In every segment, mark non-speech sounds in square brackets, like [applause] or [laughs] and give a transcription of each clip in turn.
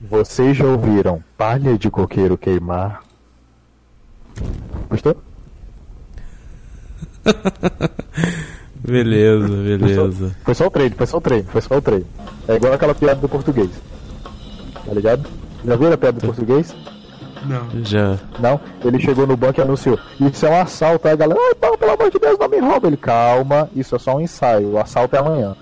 Vocês já ouviram palha de coqueiro queimar? Gostou? [laughs] beleza, beleza. Foi só o treino, foi só o treino, foi só o treino. É igual aquela piada do português. Tá ligado? Já viram a piada do português? Não. Já. Não? Ele chegou no banco e anunciou: Isso é um assalto. Aí a galera, pô, pelo amor de Deus, não me rouba. Ele, calma, isso é só um ensaio. O assalto é amanhã.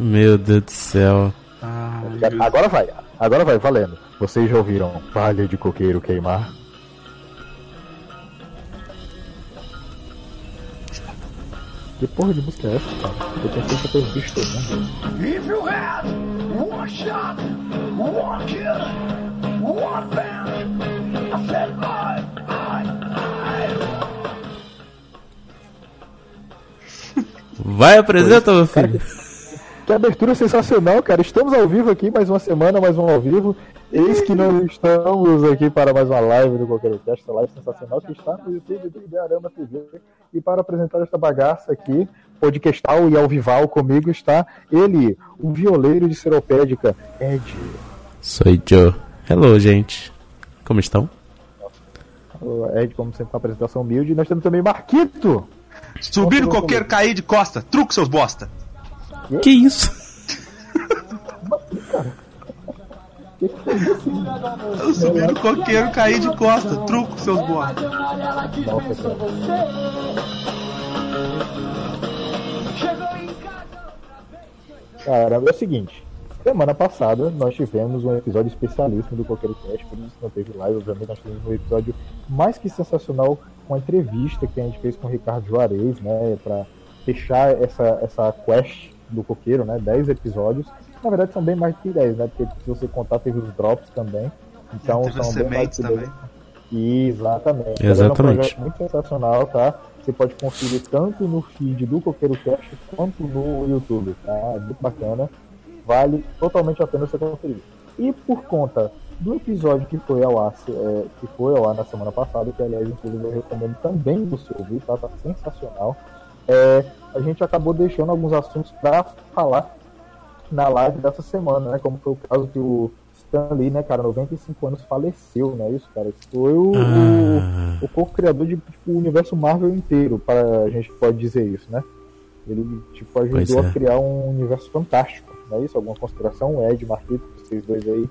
Meu Deus do céu. Ah, Agora vai, agora vai, valendo. Vocês já ouviram palha de coqueiro queimar? Que porra de música é essa, cara? Eu pensei que eu tinha visto, né? If you had one shot, one kill, one band, I said I, I, I. Vai, apresenta, meu filho. [laughs] Que abertura sensacional, cara. Estamos ao vivo aqui, mais uma semana, mais um ao vivo. Eis que nós estamos aqui para mais uma live do Qualquer Cast, essa live sensacional que está no YouTube do Idearama TV. E para apresentar esta bagaça aqui, podcastal e ao vival comigo está ele, o violeiro de seropédica, Ed. Sou Joe. Hello, gente. Como estão? O Ed, como sempre, com a apresentação humilde. E nós temos também Marquito. Subir coqueiro, cair de costa. Truque, seus bosta. Que isso? Eu subi no coqueiro, caí de costa. Truco, seus bosta. Nossa, cara. É o seguinte. Semana passada nós tivemos um episódio especialíssimo do Coqueiro Cast, por isso não teve live, obviamente nós tivemos um episódio mais que sensacional com a entrevista que a gente fez com o Ricardo Juarez, né, para fechar essa, essa quest do Coqueiro, né, 10 episódios. Na verdade são bem mais que 10, né, porque se você contar teve os drops também. Então são bem mais que 10. também. Exatamente. Exatamente. É um projeto muito sensacional, tá? Você pode conferir tanto no feed do Coqueiro Cast quanto no YouTube, tá? É muito bacana. Vale totalmente a pena você conferir. E por conta do episódio que foi ao ar, é, que foi ao ar na semana passada, que aliás, inclusive, eu recomendo também você ouvir, tá? Tá sensacional. É, a gente acabou deixando alguns assuntos para falar na live dessa semana, né? Como foi o caso que o Stan Lee, né, cara, 95 anos faleceu, né? Isso, cara. Isso foi o, Ah. o, o co-criador de tipo, o universo Marvel inteiro, para a gente pode dizer isso, né? Ele tipo ajudou é. a criar um universo fantástico, não é isso? Alguma consideração? Ed, Marquito, vocês dois aí.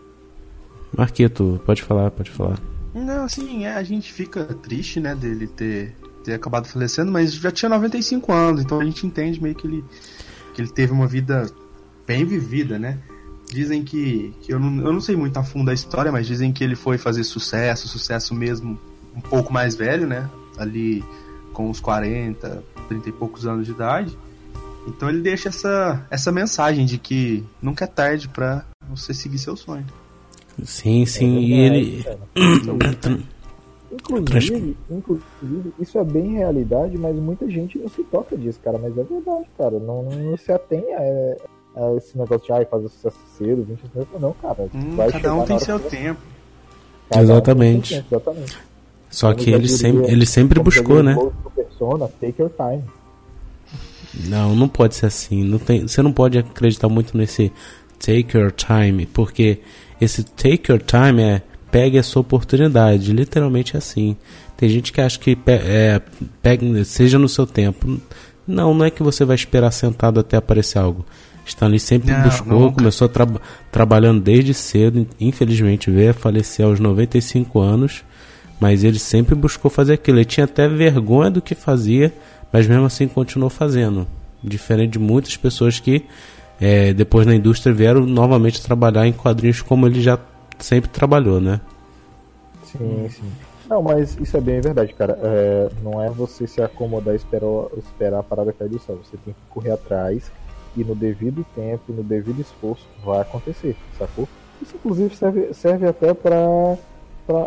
Marquito, pode falar, pode falar. Não, assim, é, a gente fica triste, né, dele ter, ter acabado falecendo, mas já tinha 95 anos, então a gente entende meio que ele, que ele teve uma vida bem vivida, né? Dizem que, que eu, não, eu não sei muito a fundo da história, mas dizem que ele foi fazer sucesso, sucesso mesmo um pouco mais velho, né? Ali com uns 40, 30 e poucos anos de idade. Então ele deixa essa, essa mensagem de que nunca é tarde pra você seguir seu sonho. Sim, sim, e É, ele. é. [clears throat] Inclusive, inclusive, isso é bem realidade, mas muita gente não se toca disso, cara. Mas é verdade, cara. Não, não se atém a, a esse negócio de ai, fazer sucesso cedo, 20 anos. Não, cara. Hum, vai cada um tem seu tempo. cada um tem Exatamente. tempo, exatamente. Só Como que ele diria- sempre, ele sempre buscou, né? Persona, take your time. Não, não pode ser assim. Não tem, você não pode acreditar muito nesse take your time, porque esse take your time é pegue a sua oportunidade. Literalmente é assim. Tem gente que acha que pe- é, pegue, seja no seu tempo. Não, não é que você vai esperar sentado até aparecer algo. Stanley sempre Não, buscou, nunca. começou tra trabalhando desde cedo. Infelizmente veio a falecer aos 95 anos. Mas ele sempre buscou fazer aquilo. Ele tinha até vergonha do que fazia, mas mesmo assim continuou fazendo. Diferente de muitas pessoas que é, depois na indústria vieram novamente trabalhar em quadrinhos como ele já sempre trabalhou, né? Sim, sim. Não, mas isso é bem verdade, cara. É, não é você se acomodar e esperar, esperar a parada cair do céu. Você tem que correr atrás e no devido tempo, no devido esforço, vai acontecer, sacou? Isso inclusive serve, serve até para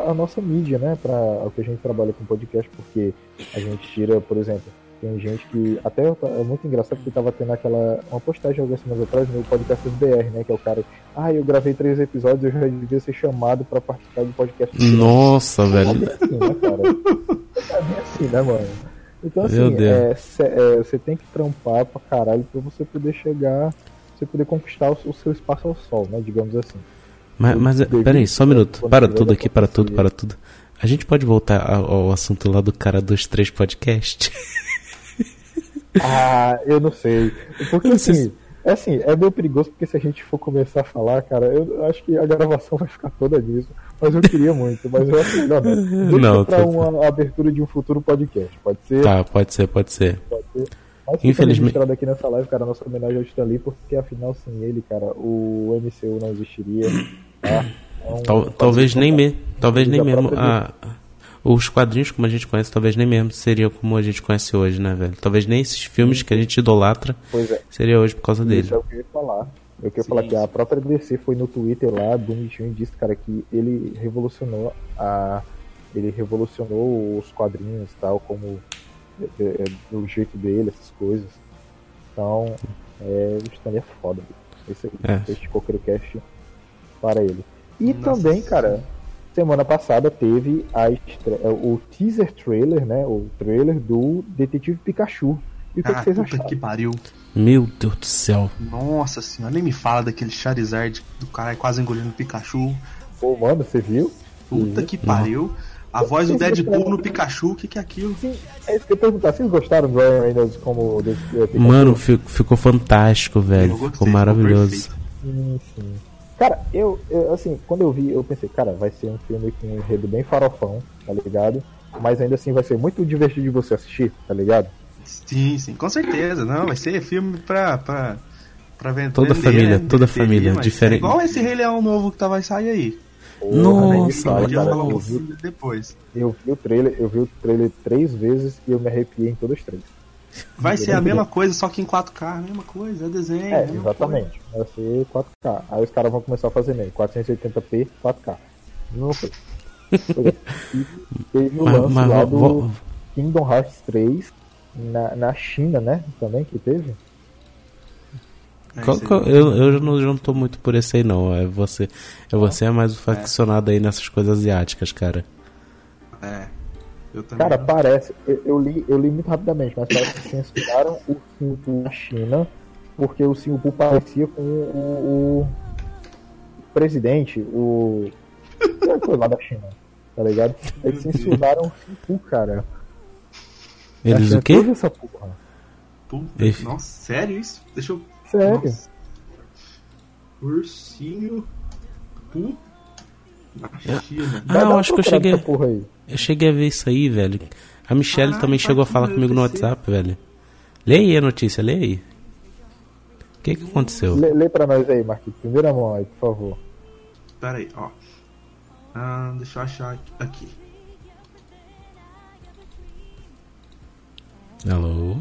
a nossa mídia, né? Para o que a gente trabalha com podcast, porque a gente tira, por exemplo, tem gente que até é muito engraçado porque tava tendo aquela uma postagem algumas semanas atrás no podcast BR, né? Que é o cara, ah, eu gravei três episódios, eu já devia ser chamado para participar do podcast. Nossa, É velho. assim, né, cara? É bem assim, né, mano? Então, assim, é, é, você tem que trampar pra caralho pra você poder chegar, você poder conquistar o, o seu espaço ao sol, né, digamos assim. Mas, mas peraí, só um minuto. Para tudo aqui, para tudo, para tudo. A gente pode voltar ao, ao assunto lá do cara dos três podcasts? [laughs] Ah, eu não sei. Porque assim, é assim, é meio perigoso porque se a gente for começar a falar, cara, eu acho que a gravação vai ficar toda nisso. Mas eu queria muito, mas eu acho melhor não. Deixa Não, pra tá- uma abertura de um futuro podcast. Pode ser? Tá, pode ser, pode ser. Pode ser. Mas Infelizmente- aqui nessa live, cara, nossa homenagem ao Stan Lee, porque afinal sem ele, cara, o MCU não existiria. Tá? Um- Tal- talvez nem me, talvez nem mesmo própria a, os quadrinhos como a gente conhece, talvez nem mesmo seria como a gente conhece hoje, né, velho? Talvez nem esses filmes que a gente idolatra Pois é, seria hoje por causa dele. isso é o que eu ia falar. Eu queria Sim, falar que a própria DC foi no Twitter lá, bonitinho, e disse, cara, que ele revolucionou a. Ele revolucionou os quadrinhos e tal, como é, é, do jeito dele, essas coisas. Então, é, o Stan Lee é foda. Esse aí, É. este Coqueiro Cast para ele. E Nossa também, cara, semana passada teve a é, o teaser trailer, né? O trailer do Detetive Pikachu. E o que, Ah, que vocês puta acharam? que pariu. Meu Deus do céu. Nossa senhora, nem me fala daquele Charizard do cara quase engolindo o Pikachu. Pô, mano, você viu? Puta que pariu. A voz do Deadpool no Pikachu, o que, que é aquilo? Sim, é isso que eu ia perguntar. Vocês gostaram do Ryan Reynolds como Pikachu? Mano, fi- ficou fantástico, velho. Gostei, Ficou ficou maravilhoso. Sim, sim. Cara, eu, eu, assim, quando eu vi, eu pensei, cara, vai ser um filme com um enredo bem farofão, tá ligado? Mas ainda assim vai ser muito divertido de você assistir, tá ligado? Sim, sim, com certeza. Não, vai ser filme pra. pra... Pra vender, Toda família, toda entreter, família, diferente. É igual esse Rei Leão novo que tá, vai sair aí. Porra, Nossa, cara, falar um eu, vi, depois. eu vi o trailer, eu vi o trailer três vezes e eu me arrepiei em todas as três. Vai ser a mesma coisa, só que em 4K, a mesma coisa, é desenho. É, exatamente. Vai ser 4K. Aí os caras vão começar a fazer mesmo. 480p, 4K. Não foi. É. [laughs] Teve o Mas, lance mas lá do vo- Kingdom Hearts 3 na, na China, né? Também que teve. coisa. É, qual- qual- eu, eu já não, já não tô muito por esse aí, não. É você, é você é mais o faccionado aí nessas coisas asiáticas, cara. É, eu também. Cara, parece. Eu, eu li, eu li muito rapidamente, mas parece que censuraram o Singapur na China porque o Singapur parecia com o, o presidente, o. Foi lá da China? Tá ligado? Eles censuraram o Singapur, cara. Eles o quê? teve essa porra. Puta, Esse- Nossa, sério isso? Deixa eu. Sério. Nossa. Ursinho. Pu. Na China. Ah, eu acho que eu cheguei. Eu cheguei a ver isso aí, velho. A Michelle Caraca, também chegou a tá falar comigo no. WhatsApp, velho. Lê aí a notícia, lê aí. O que que aconteceu? Lê, lê pra nós aí, Marquinhos. Primeira mão aí, por favor. Pera aí, ó. Ah, deixa eu achar aqui- aqui. Alô?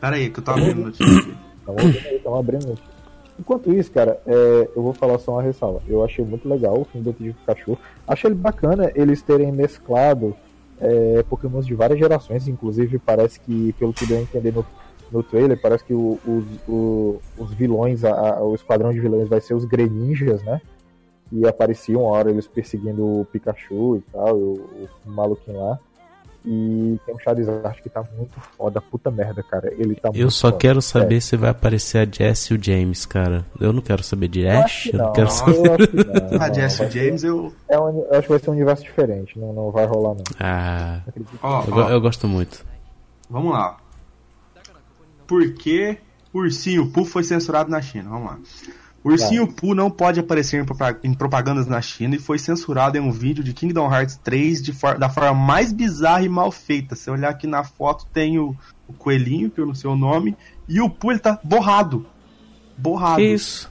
Pera aí, que eu tava vendo notícia aqui. Tamo abrindo aí, tamo abrindo. notícia. Enquanto isso, cara, é, eu vou falar só uma ressalva. Eu achei muito legal o filme Detetive Pikachu. Achei ele bacana eles terem mesclado é, pokémons de várias gerações. Inclusive, parece que, pelo que deu a entender no, no trailer, parece que o- os, o- os vilões, a- a- o esquadrão de vilões vai ser os Greninjas, né? E apareciam uma hora eles perseguindo o Pikachu e tal, o, o maluquinho lá. E tem um Charizard que tá muito foda, puta merda, cara. Ele tá Eu muito só foda. quero saber É. se vai aparecer a Jess e o James, cara. Eu não quero saber de Eu Ash, acho que eu não não, quero eu saber. acho que [laughs] não, Ah, não, Jesse vai James, ser- eu. é um, eu acho que vai ser um universo diferente, não, não vai rolar não. Ah. Ó, eu, ó, eu gosto muito. vamos lá. Por que Ursinho Poo foi censurado na China? Vamos lá. Ursinho Poo não pode aparecer em propa- em propagandas na China e foi censurado em um vídeo de Kingdom Hearts 3 de for- da forma mais bizarra e mal feita. Se olhar aqui na foto, tem o, o coelhinho, que eu não sei o nome, e o Poo ele tá borrado. Borrado. Que isso?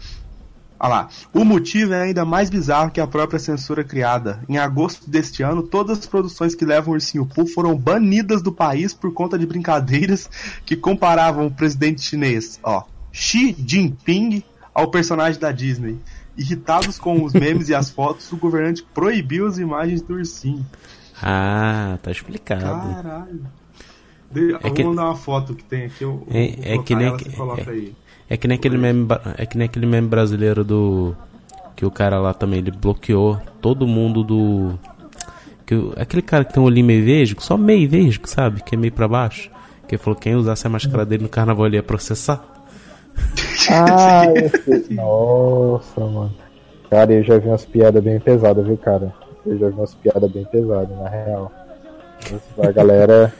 Olha lá. O motivo é ainda mais bizarro que a própria censura criada. Em agosto deste ano, todas as produções que levam o Ursinho Poo foram banidas do país por conta de brincadeiras que comparavam o presidente chinês, ó, Xi Jinping, ao personagem da Disney. Irritados com os memes e as fotos, o governante proibiu as imagens do ursinho. Ah, tá explicado. Caralho. De, É que- Vou mandar uma foto que tem aqui. Eu, É- é que nem ela, que- coloca é- aí. É que nem aquele meme, é que nem aquele meme brasileiro do que o cara lá também ele bloqueou todo mundo do que aquele cara que tem um olhinho meio vesgo, só meio vesgo, sabe, que é meio pra baixo, que falou que quem usasse a máscara dele no carnaval ele ia processar. [laughs] Ah. [laughs] Nossa, mano. Cara, eu já vi umas piadas bem pesadas, viu, cara? Eu já vi umas piadas bem pesadas, na real. A galera.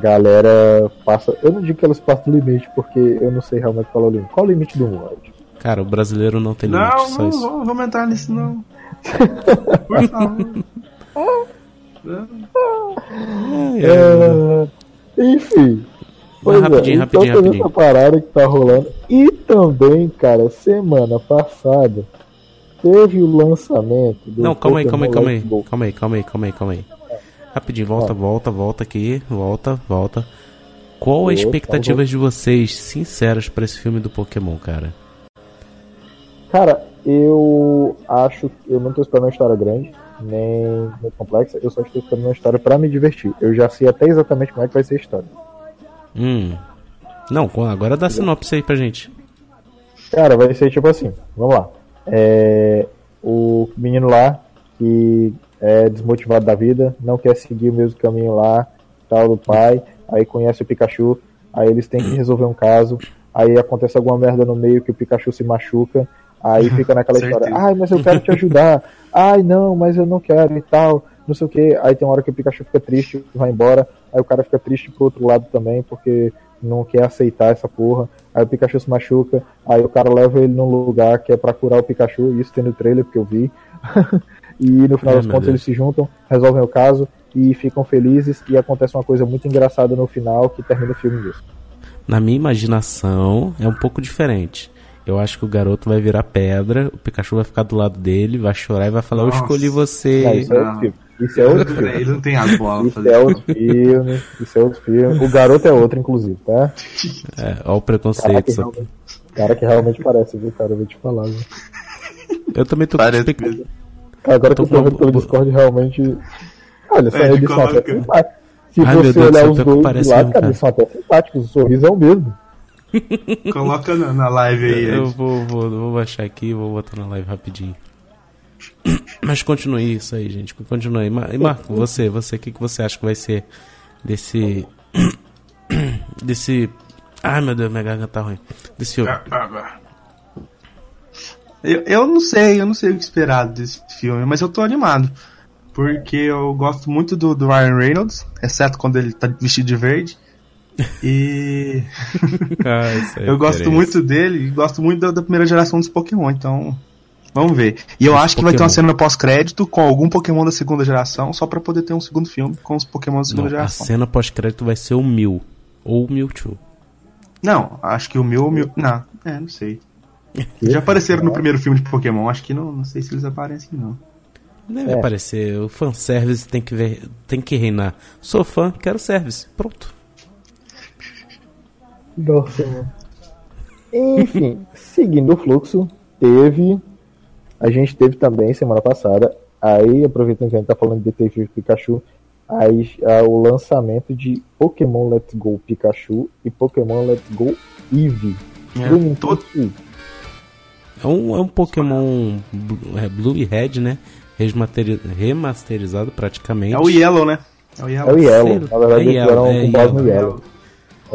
Galera passa. Eu não digo que elas passam do limite, porque eu não sei realmente qual é o limite. Qual é o limite do humor? Cara, o brasileiro não tem limite, Não, só não, isso. vamos vamos entrar nisso não. [laughs] Por favor. Não. [laughs] É, Enfim. Pois rapidinho, é, rapidinho, então rapidinho. essa parada que tá rolando. E também, cara, semana passada teve o lançamento do Não, calma aí, calma aí, calma aí. Calma aí, calma aí, calma aí, calma aí. Rapidinho, volta, volta, volta aqui, volta, volta. Qual a Opa, expectativa de vocês, sinceras, pra esse filme do Pokémon, cara? Cara, eu acho que eu não tô esperando uma história grande, nem muito complexa, eu só estou esperando uma história pra me divertir. Eu já sei até exatamente como é que vai ser a história. Hum. Não, agora dá sinopse aí pra gente. Cara, vai ser tipo assim, vamos lá. É, o menino lá, que é desmotivado da vida, não quer seguir o mesmo caminho lá, tal do pai, aí conhece o Pikachu, aí eles têm que resolver um caso, aí acontece alguma merda no meio que o Pikachu se machuca, aí fica naquela [laughs] história, ai, mas eu quero te ajudar, ai não, mas eu não quero e tal, não sei o que, aí tem uma hora que o Pikachu fica triste e vai embora, aí o cara fica triste pro outro lado também, porque não quer aceitar essa porra, aí o Pikachu se machuca, aí o cara leva ele num lugar que é pra curar o Pikachu, isso tem no trailer porque eu vi, [laughs] e no final Ai, das contas Deus. eles se juntam, resolvem o caso e ficam felizes e acontece uma coisa muito engraçada no final que termina o filme disso. Na minha imaginação, é um pouco diferente. Eu acho que o garoto vai virar pedra, o Pikachu vai ficar do lado dele, vai chorar e vai falar: Eu Nossa. escolhi Não, você. isso é outro Não. filme. Isso é outro [laughs] filme. Ele não tem as bolas Isso é outro filme, isso é outro filme. O garoto é outro, inclusive, tá? É, ó o Cara preconceito. que, só- realmente, cara que realmente parece, viu, cara? Eu vou te falar, viu? Eu também tô com Parece mesmo. Agora que eu Tô tô vendo com- pelo Discord, realmente. Olha, essa É, são até coloca. simpáticos. Se Ai, você Deus olhar os que dois mesmo, cara, cara. eles são até simpáticos. O sorriso é o mesmo. Coloca na, na live aí. Eu vou, vou, vou baixar aqui e vou botar na live rapidinho. Mas continue isso aí, gente. Continue aí. Ma- E Marco, você, você, o que, que você acha que vai ser desse. [coughs] desse. Ai meu Deus, minha garganta tá ruim. Desse filme. Eu, eu não sei, eu não sei o que esperar desse filme, mas eu tô animado. Porque eu gosto muito do, do Ryan Reynolds, exceto quando ele tá vestido de verde. E [laughs] Ah, isso [laughs] é eu gosto muito dele e gosto muito da, da primeira geração dos Pokémon, então. Vamos ver. E eu acho que vai ter Pokémon. uma cena pós-crédito com algum Pokémon da segunda geração, só pra poder ter um segundo filme com os Pokémon da segunda Não, a geração. cena pós-crédito vai ser o Mil. Ou o Mewtwo. Não, acho que o meu, o meu. Não, é, não sei. Já apareceram no primeiro filme de Pokémon, acho que não, não sei se eles aparecem, não. Deve É. aparecer. O fanservice tem que, ver, tem que reinar. Sou fã, quero service. Pronto. Nossa, mano. Enfim, seguindo o fluxo, teve. A gente teve também semana passada. Aí, aproveitando que a gente tá falando de Detetive Pikachu, aí ah, o lançamento de Pokémon Let's Go Pikachu e Pokémon Let's Go Eevee. É, Nintendo todo-. É um, é um Pokémon é, Blue e Red, né? Remasterizado praticamente. É o Yellow, né? É o É Yellow. o Yellow. Na verdade, é eles Yellow, fizeram é com base no Yellow.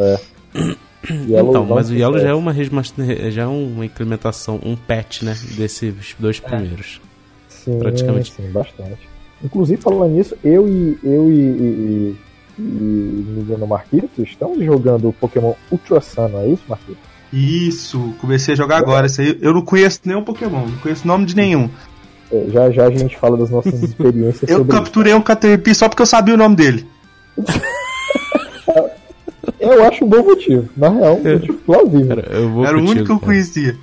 Yellow. [clears throat] Yellow Então, mas o Yellow já é uma remaster, já é uma implementação, um patch, né? Desses dois primeiros. Sim, praticamente. sim, bastante. Inclusive, falando nisso, eu e eu e, e, e, e o menino Marquito estamos jogando Pokémon Ultra Sun, não é isso, Marquito? Isso, comecei a jogar agora. Esse aí, eu não conheço nenhum Pokémon, não conheço nome de nenhum. É, já já a gente fala das nossas [laughs] experiências Eu sobre capturei um Caterpie só porque eu sabia o nome dele. [laughs] Eu acho um bom motivo, na real, um motivo plausível. Cara, eu vou Era o único que eu cara. conhecia.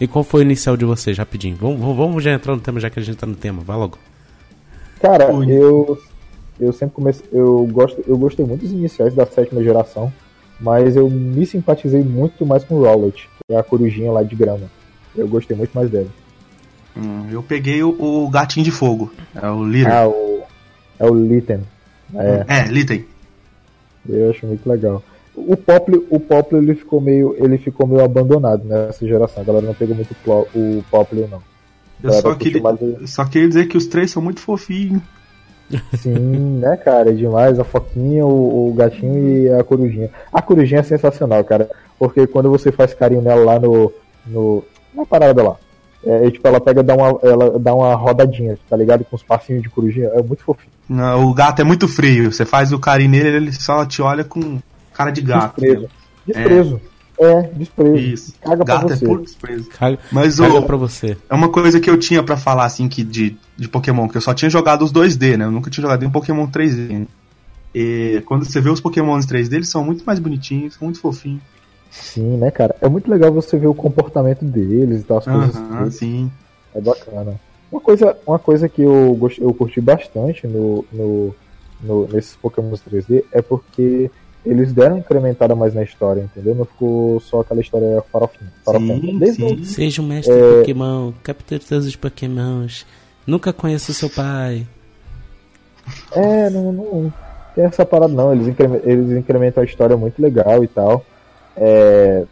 E qual foi o inicial de vocês, rapidinho? Vamos, vamos- vamos já entrar no tema, já que a gente tá no tema. Vai logo. Cara, Ui. eu eu sempre comecei, eu gosto, eu gostei muito dos iniciais da sétima geração, mas eu me simpatizei muito mais com o Rowlet, que é a corujinha lá de grama. Eu gostei muito mais dela. Hum, eu peguei o, o gatinho de fogo. É o Líder. Ah, o é o Litten. É. É, Litten. Eu acho muito legal. O Poplo, o Poplo ele ficou meio, ele ficou meio abandonado nessa geração. A galera não pegou muito o Poplo não. Eu só queria, o- só queria dizer que os três são muito fofinhos. Sim, né, cara, é demais. A foquinha, o, o gatinho e a corujinha. A corujinha é sensacional, cara, porque quando você faz carinho nela lá no, no na parada lá, É, e, tipo, ela pega e dá uma, ela dá uma rodadinha, tá ligado? Com os passinhos de corujinha. É muito fofinho. Não, o gato é muito frio. Você faz o carinho nele, ele só te olha com cara de gato. Desprezo. Desprezo. É, desprezo. Isso. Caga pra gato é você. puro desprezo. Caga, Mas caga o, pra você. é uma coisa que eu tinha pra falar, assim, que de, de Pokémon, que eu só tinha jogado os 2D, né? Eu nunca tinha jogado em Pokémon 3D. E quando você vê os Pokémons 3D, eles são muito mais bonitinhos, são muito fofinhos. Sim, né, cara? É muito legal você ver o comportamento deles e tal, as coisas. Que- sim. É bacana. Uma coisa, uma coisa que eu, gost, eu curti bastante no, no, no- nesses Pokémon 3D é porque eles deram incrementada mais na história, entendeu? Não ficou só aquela história farofinha. farofinha. Sim, Desde sim. Seja um mestre É. Pokémon, capture todos os Pokémons. Nunca conheça o seu pai. É, não, não tem essa parada não. Eles, eles incrementam a história muito legal e tal. É,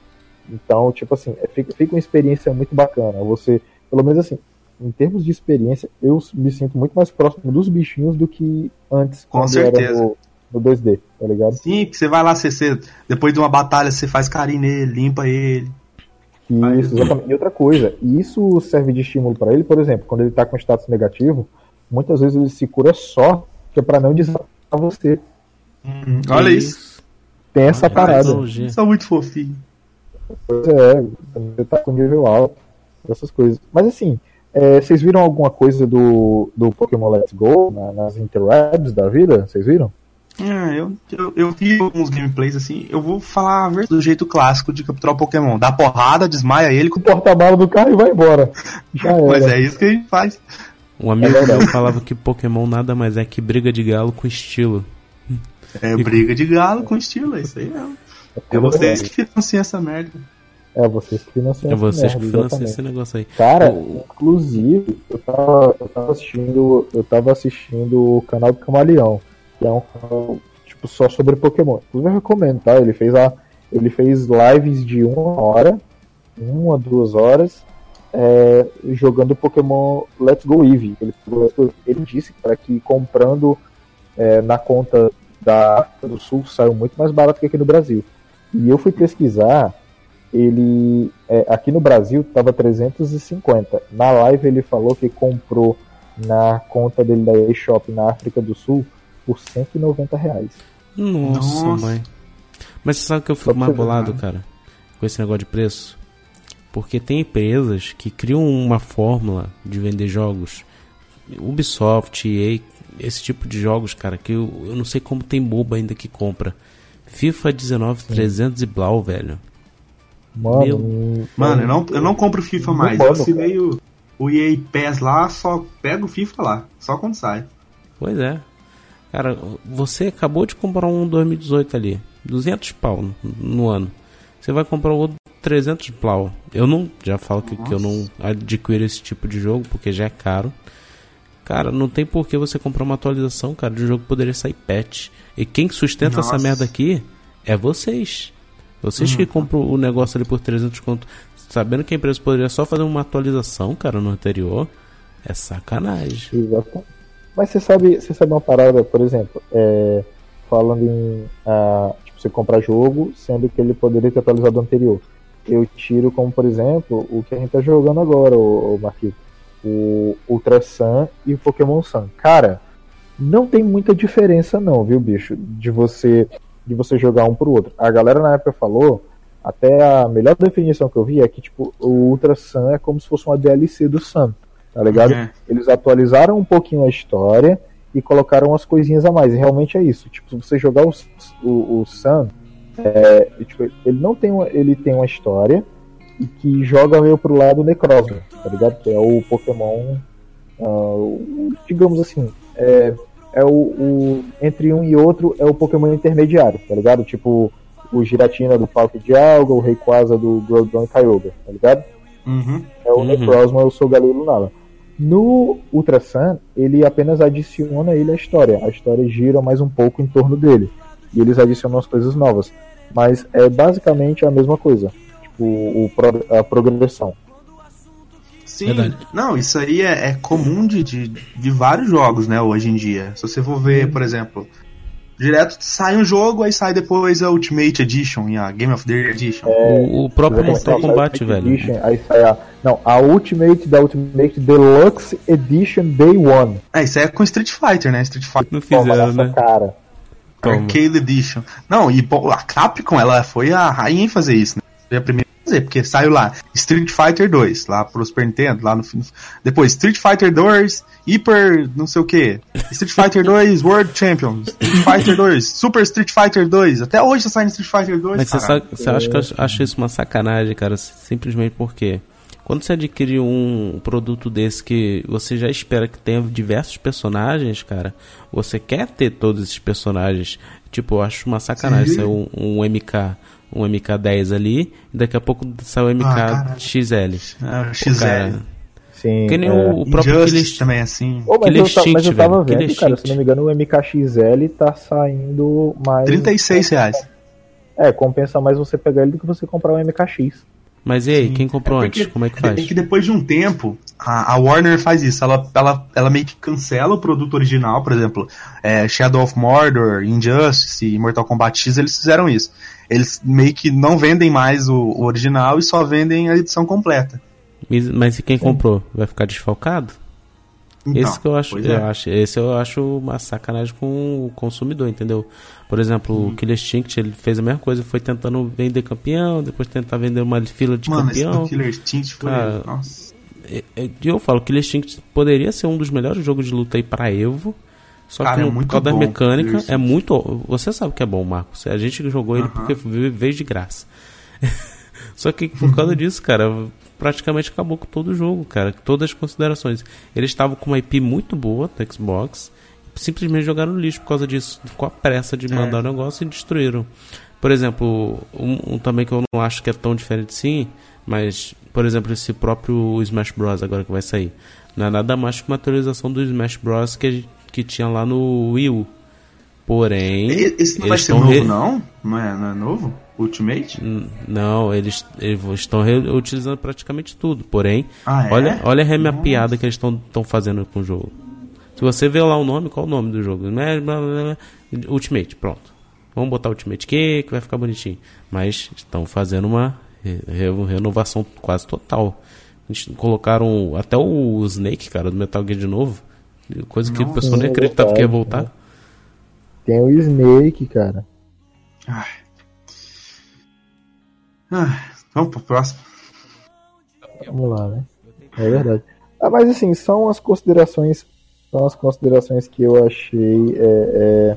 então, tipo assim, é, fica, fica uma experiência muito bacana. Você, pelo menos assim, em termos de experiência, eu me sinto muito mais próximo dos bichinhos do que antes, Com quando certeza. era no, no 2D, tá ligado? Sim, que você vai lá, você, você- depois de uma batalha, você faz carinho nele, limpa ele. Isso, exatamente. E outra coisa, isso serve de estímulo pra ele, por exemplo, quando ele tá com status negativo, muitas vezes ele se cura só, que é pra não desatar você. Olha isso. Tem essa É parada. são muito fofinhos. Pois é, você tá com nível alto, essas coisas. Mas assim, é, vocês viram alguma coisa do, do Pokémon Let's Go na- nas interwebs da vida? Vocês viram? Ah, eu, eu, eu vi alguns gameplays assim. Eu vou falar do jeito clássico de capturar o Pokémon. Dá porrada, desmaia ele. O porta-mala do carro e vai embora. [laughs] Mas é isso que a gente faz. Um amigo É meu falava que Pokémon nada mais é que briga de galo com estilo. É briga de galo com estilo, é isso aí mesmo. É vocês que financiam essa merda. É vocês que financiam É vocês que financiam esse negócio aí. Cara, O- inclusive, eu tava, eu tava assistindo. Eu tava assistindo o canal do Camaleão, que é um canal tipo só sobre Pokémon. Inclusive eu recomendo, tá? Ele fez a. Ele fez lives de uma hora, uma, duas horas, é, jogando Pokémon Let's Go Eevee. Ele, ele disse cara, que comprando é, na conta da África do Sul saiu muito mais barato que aqui no Brasil. E eu fui pesquisar, ele é, aqui no Brasil tava 350. Na live ele falou que comprou na conta dele da eShop na África do Sul por 190 reais. Nossa, Nossa. mãe. Mas você sabe que eu fico mais bolado, né? cara, com esse negócio de preço? Porque tem empresas que criam uma fórmula de vender jogos. Ubisoft, EA, esse tipo de jogos, cara, que eu, eu não sei como tem bobo ainda que compra. FIFA 19 300 e Blau, velho. Mano, Meu. Mano, eu não, eu não compro FIFA mais. Eu assinei o, o EA PES lá, só pego o FIFA lá. Só quando sai. Pois é. Cara, você acabou de comprar um 2018 ali, 200 pau no, no ano. Você vai comprar o outro 300 pau. Eu não, já falo que, que eu não adquiro esse tipo de jogo porque já é caro. Cara, não tem por que você comprar uma atualização, cara, de um jogo que poderia sair patch. E quem sustenta essa Nossa. merda aqui é vocês. Vocês que compram o negócio ali por 300 conto, sabendo que a empresa poderia só fazer uma atualização, cara, no anterior. É sacanagem. Exato. Mas você sabe, você sabe uma parada, por exemplo, é, falando em ah, tipo, você comprar jogo, sendo que ele poderia ter atualizado o anterior. Eu tiro como, por exemplo, o que a gente tá jogando agora, o, o Marquinhos. O Ultra Sun e o Pokémon Sun. Cara, não tem muita diferença não, viu, bicho? De você de você jogar um pro outro. A galera na época falou, até a melhor definição que eu vi é que tipo, o Ultra Sun é como se fosse uma DLC do Sun, tá ligado? É. Eles atualizaram um pouquinho a história e colocaram umas coisinhas a mais. E realmente é isso. Tipo, se você jogar o, o, o Sun, é, tipo, ele não tem uma, ele tem uma história e que joga meio pro lado Necrozma, tá ligado? Que é o Pokémon, o- digamos assim, é, é o, o- entre um e outro é o Pokémon intermediário, tá ligado? Tipo o Giratina do Falco de Alga, o Rayquaza do Groudon e Kyogre, tá ligado? Uhum. É o Uhum. Necrozma, eu sou Galilo Lunala. No Ultra Sun, ele apenas adiciona ele a história. A história gira mais um pouco em torno dele. E eles adicionam as coisas novas. Mas é basicamente a mesma coisa. O, pro- a progressão. Sim. Verdade. Não, isso aí é, é comum de, de, de vários jogos, né, hoje em dia. Se você for ver, por exemplo, Direto sai um jogo, aí sai depois a Ultimate Edition e a Game of the Year Edition. O, o próprio. Mortal Kombat, velho. Edition, aí sai a, não, a Ultimate da Ultimate Deluxe Edition Day One. É, isso aí é com Street Fighter, né? Street Fighter Não fizeram, né? cara. Toma. Arcade Edition. Não, e a Capcom, ela foi a rainha em fazer isso, né? Foi a primeira a fazer, porque saiu lá Street Fighter 2, lá pro Super Nintendo, lá no fim. Depois Street Fighter 2, Hyper, não sei o que. Street Fighter 2 World Champion. Street Fighter 2, Super Street Fighter 2. Até hoje tá saindo Street Fighter 2. Mas você, caralho. você acha que eu acho isso uma sacanagem, cara? Simplesmente porque quando você adquire um produto desse que você já espera que tenha diversos personagens, cara, você quer ter todos esses personagens. Tipo, eu acho uma sacanagem sair um, um MK, um MK10 ali, e daqui a pouco sai o. MKXL. É, o Pô, XL. cara, Sim. que nem é. o, o próprio Injustice Killer, também é assim. Ô, mas, Killer eu, mas eu tava velho, vendo, cara, se não me engano, o MKXL tá saindo mais. 36 reais. É, compensa mais você pegar ele do que você comprar o MKX. Mas e aí, Sim. quem comprou É antes? Como é que É faz? que depois de um tempo, a, a Warner faz isso. Ela, ela, ela meio que cancela o produto original, por exemplo, é, Shadow of Mordor, Injustice e Mortal Kombat X, eles fizeram isso. Eles meio que não vendem mais o, o original e só vendem a edição completa. Mas, mas e quem comprou? Vai ficar desfalcado? Então, esse que eu acho, eu é. acho, esse eu acho uma sacanagem com o consumidor, entendeu? Por exemplo, Uhum. o Killer Instinct, ele fez a mesma coisa, foi tentando vender campeão, depois tentar vender uma fila de Mano, esse campeão. do Killer Instinct foi... Cara, nossa. E e eu falo, Killer Instinct poderia ser um dos melhores jogos de luta aí pra Evo. Só Cara, que é no, por muito causa da bom, mecânica Killer Instinct. é muito. Você sabe que é bom, Marcos. A gente jogou ele Aham. porque veio de graça. [laughs] Só que por causa disso, cara, praticamente acabou com todo o jogo, cara. Todas as considerações. Eles estavam com uma IP muito boa do Xbox, simplesmente jogaram no lixo por causa disso, com a pressa de mandar o negócio e destruíram. Por exemplo, um, um também que eu não acho que é tão diferente sim, mas, por exemplo, esse próprio Smash Bros. agora que vai sair. Não é nada mais que uma atualização do Smash Bros. que, que tinha lá no Wii. Porém. Esse não vai ser novo, re- não? Não é, não é novo? Ultimate? Não, eles, eles estão reutilizando praticamente tudo. Porém, Ah, é? olha, olha a remapeada que eles estão fazendo com o jogo. Se você vê lá o nome, qual o nome do jogo? Blá, Ultimate, pronto. Vamos botar Ultimate aqui que vai ficar bonitinho. Mas estão fazendo uma re- re- renovação quase total. Eles colocaram até o Snake, cara, do Metal Gear de novo. Coisa que o pessoal nem é acreditava que ia voltar. Tem o Snake, cara. Ai. Ai, vamos pro próximo. Vamos lá, né? É verdade. Ah, mas assim, são as considerações. São as considerações que eu achei. é, é,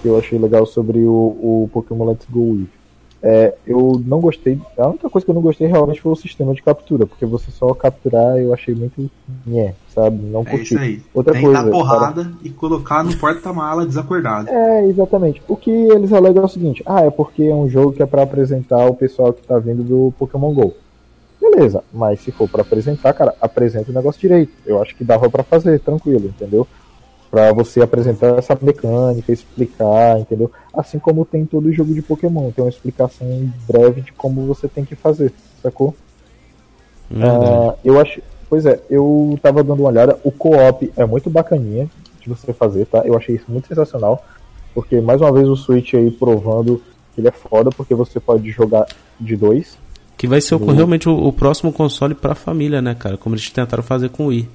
que eu achei legal sobre o, o Pokémon Let's Go Eevee. É, eu não gostei. A única coisa que eu não gostei realmente foi o sistema de captura, porque você só capturar eu achei muito. Nhé, sabe? Não É curti. isso aí. Outra Tem coisa, dar porrada e colocar no porta-mala desacordado. É, exatamente. O que eles alegam é o seguinte: ah, é porque é um jogo que é pra apresentar o pessoal que tá vindo do Pokémon GO. Beleza, mas se for pra apresentar, cara, apresenta o negócio direito. Eu acho que dava pra fazer, tranquilo, entendeu? Pra você apresentar essa mecânica, explicar, entendeu? Assim como tem todo jogo de Pokémon, tem uma explicação breve de como você tem que fazer, sacou? Ah, eu acho. Pois é, eu tava dando uma olhada. O co-op é muito bacaninha de você fazer, tá? Eu achei isso muito sensacional. Porque, mais uma vez, o Switch aí provando que ele é foda, porque você pode jogar de dois. Que vai ser do- realmente o, o próximo console pra família, né, cara? Como eles tentaram fazer com o Wii.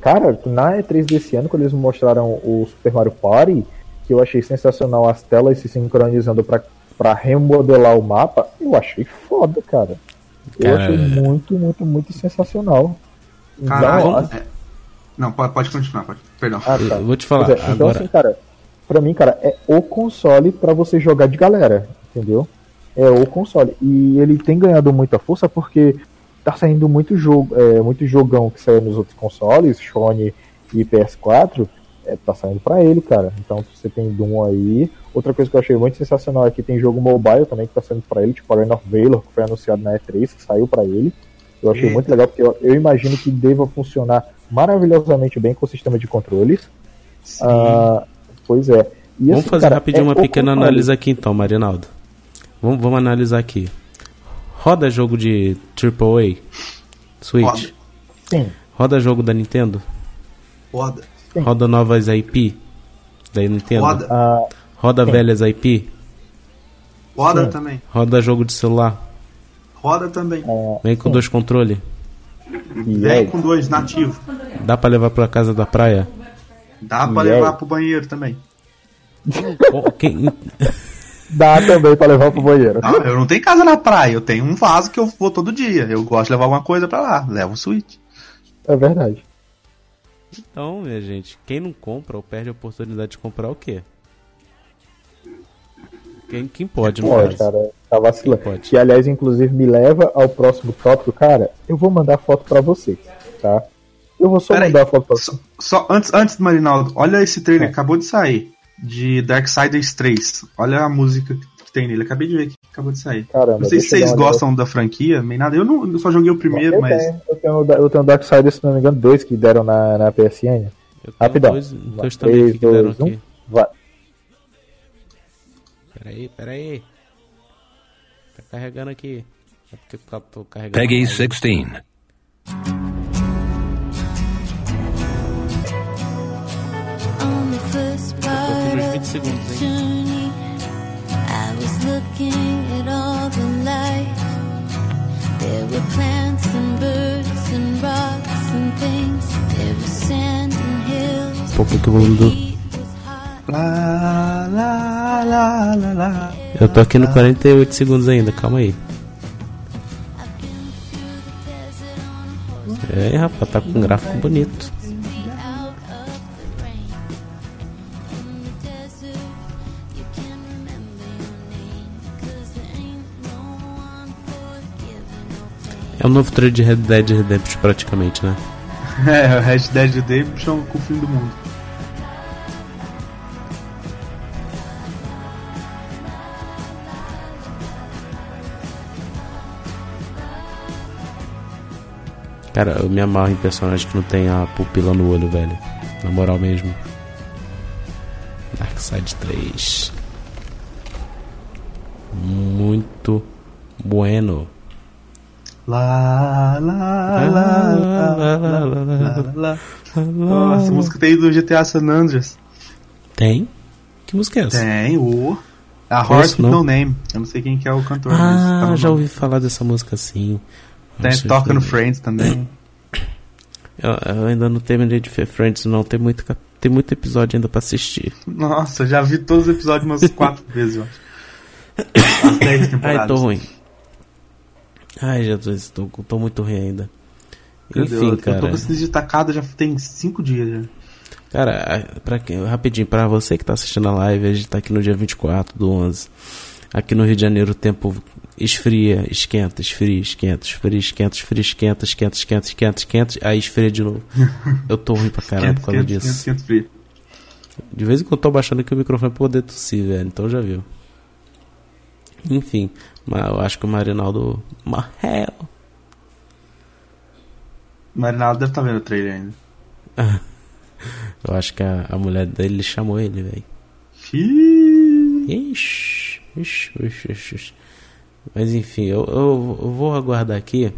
Cara, na E3 desse ano, quando eles mostraram o Super Mario Party, que eu achei sensacional as telas se sincronizando pra, pra remodelar o mapa, eu achei foda, cara. Eu Cara, achei muito, muito, muito sensacional. Caralho. Então, assim, é- Não, pode, pode continuar, pode. Perdão. Ah, tá. Eu vou te falar, é, então, agora- assim, cara, pra mim, cara, é o console pra você jogar de galera, entendeu? É o console. E ele tem ganhado muita força porque tá saindo muito jogo, é, muito jogão que saiu nos outros consoles, Sony e PS4, é, tá saindo pra ele, cara. Então você tem Doom aí. Outra coisa que eu achei muito sensacional é que tem jogo mobile também que tá saindo pra ele, tipo Arena of Valor, que foi anunciado na E3, que saiu pra ele. Eu achei Eita. muito legal, porque eu, eu imagino que deva funcionar maravilhosamente bem com o sistema de controles. Sim. Ah, pois é. E, Vamos assim, fazer cara, rapidinho é uma pequena análise aqui então, Marinaldo. Vamos, vamos analisar aqui. Roda jogo de AAA? Switch? Roda. Sim, Roda jogo da Nintendo? Foda. Sim. Roda novas IP? Daí Nintendo. Roda. Ah, Roda velhas IP. Roda Sim. também. Roda jogo de celular. Roda também. Vem com dois controles. Vem aí? com dois, nativo. Dá pra levar pra casa da praia? Dá pra E aí? levar pro banheiro também. Quem- [laughs] Dá também pra levar pro banheiro. Não, eu não tenho casa na praia, eu tenho um vaso que eu vou todo dia. Eu gosto de levar alguma coisa pra lá. Levo um Switch. É verdade. Então, minha gente, quem não compra ou perde a oportunidade de comprar o quê? Quem, quem pode, no Pode, caso. cara. Tá vacilando. Pode. Que, aliás, inclusive, me leva ao próximo tópico, cara. Eu vou mandar foto pra vocês, tá? Eu vou só Peraí. mandar a foto pra Só, só antes, antes do Marinaldo, olha esse trailer, acabou de sair. De Darksiders 3. Olha a música que tem nele. Acabei de ver que acabou de sair. Caramba, não sei se vocês gostam da franquia, nem nada. Eu, não, eu só joguei o primeiro, eu mas. Tenho, eu, tenho, eu tenho Darksiders, se não me engano, dois que deram na, na PSN. Eu Rapidão. dois, dois Três, também aqui que deram dois, um. aqui. Vai. Peraí, peraí. Tá carregando aqui. É porque eu tô carregando. Peggy mais. 16. And hills. Pouco que eu vou do... Lá, lá, lá, lá, lá. Eu tô aqui no 48 segundos ainda, calma aí. É, rapaz, tá com um gráfico bonito. É o novo trailer de Red Dead Redemption praticamente, né? [laughs] É, o Red Dead Redemption com o fim do mundo. Cara, eu me amarro em personagem que não tem a pupila no olho, velho. Na moral mesmo. Darkseid 3. Muito bueno. Lá, lá, lá, lá, lá, lá, lá, lá. Nossa, a música tem do GTA San Andreas. Tem? Que música é essa? Tem, o. A Horse with. No Name. Eu não sei quem que é o cantor, Ah, tá já ouvi falar dessa música sim. Tem, toca no Friends também. [coughs] Eu, eu ainda não terminei de ver Friends, não. Tem muito, tem muito episódio ainda pra assistir. Nossa, já vi todos os episódios umas [coughs] quatro vezes, eu acho. [coughs] As dez temporadas. Ai, tô ruim. Ai, Jesus, tô, tô muito ruim ainda. Meu Enfim, Deus, Eu cara. tô com esse destacado já tem cinco dias já. Cara, pra quem, rapidinho, pra você que tá assistindo a live, a gente tá aqui no dia 24 do 11. Aqui no Rio de Janeiro o tempo esfria, esquenta, esfria, esquenta, esfria, esquenta, esfria, esquenta, esquenta, esquenta, esquenta, esquenta, aí esfria de novo. Eu tô ruim pra caramba por causa 500, disso. 500 frio. De vez em quando eu tô baixando aqui o microfone pra poder tossir, velho. Então já viu. Enfim, mas eu acho que o Marinaldo. Marrel. Marinaldo deve estar vendo o trailer ainda. [laughs] Eu acho que a, a mulher dele chamou ele, velho. Ixi, ixi, ixi, ixi. Mas enfim, eu, eu, eu vou aguardar aqui.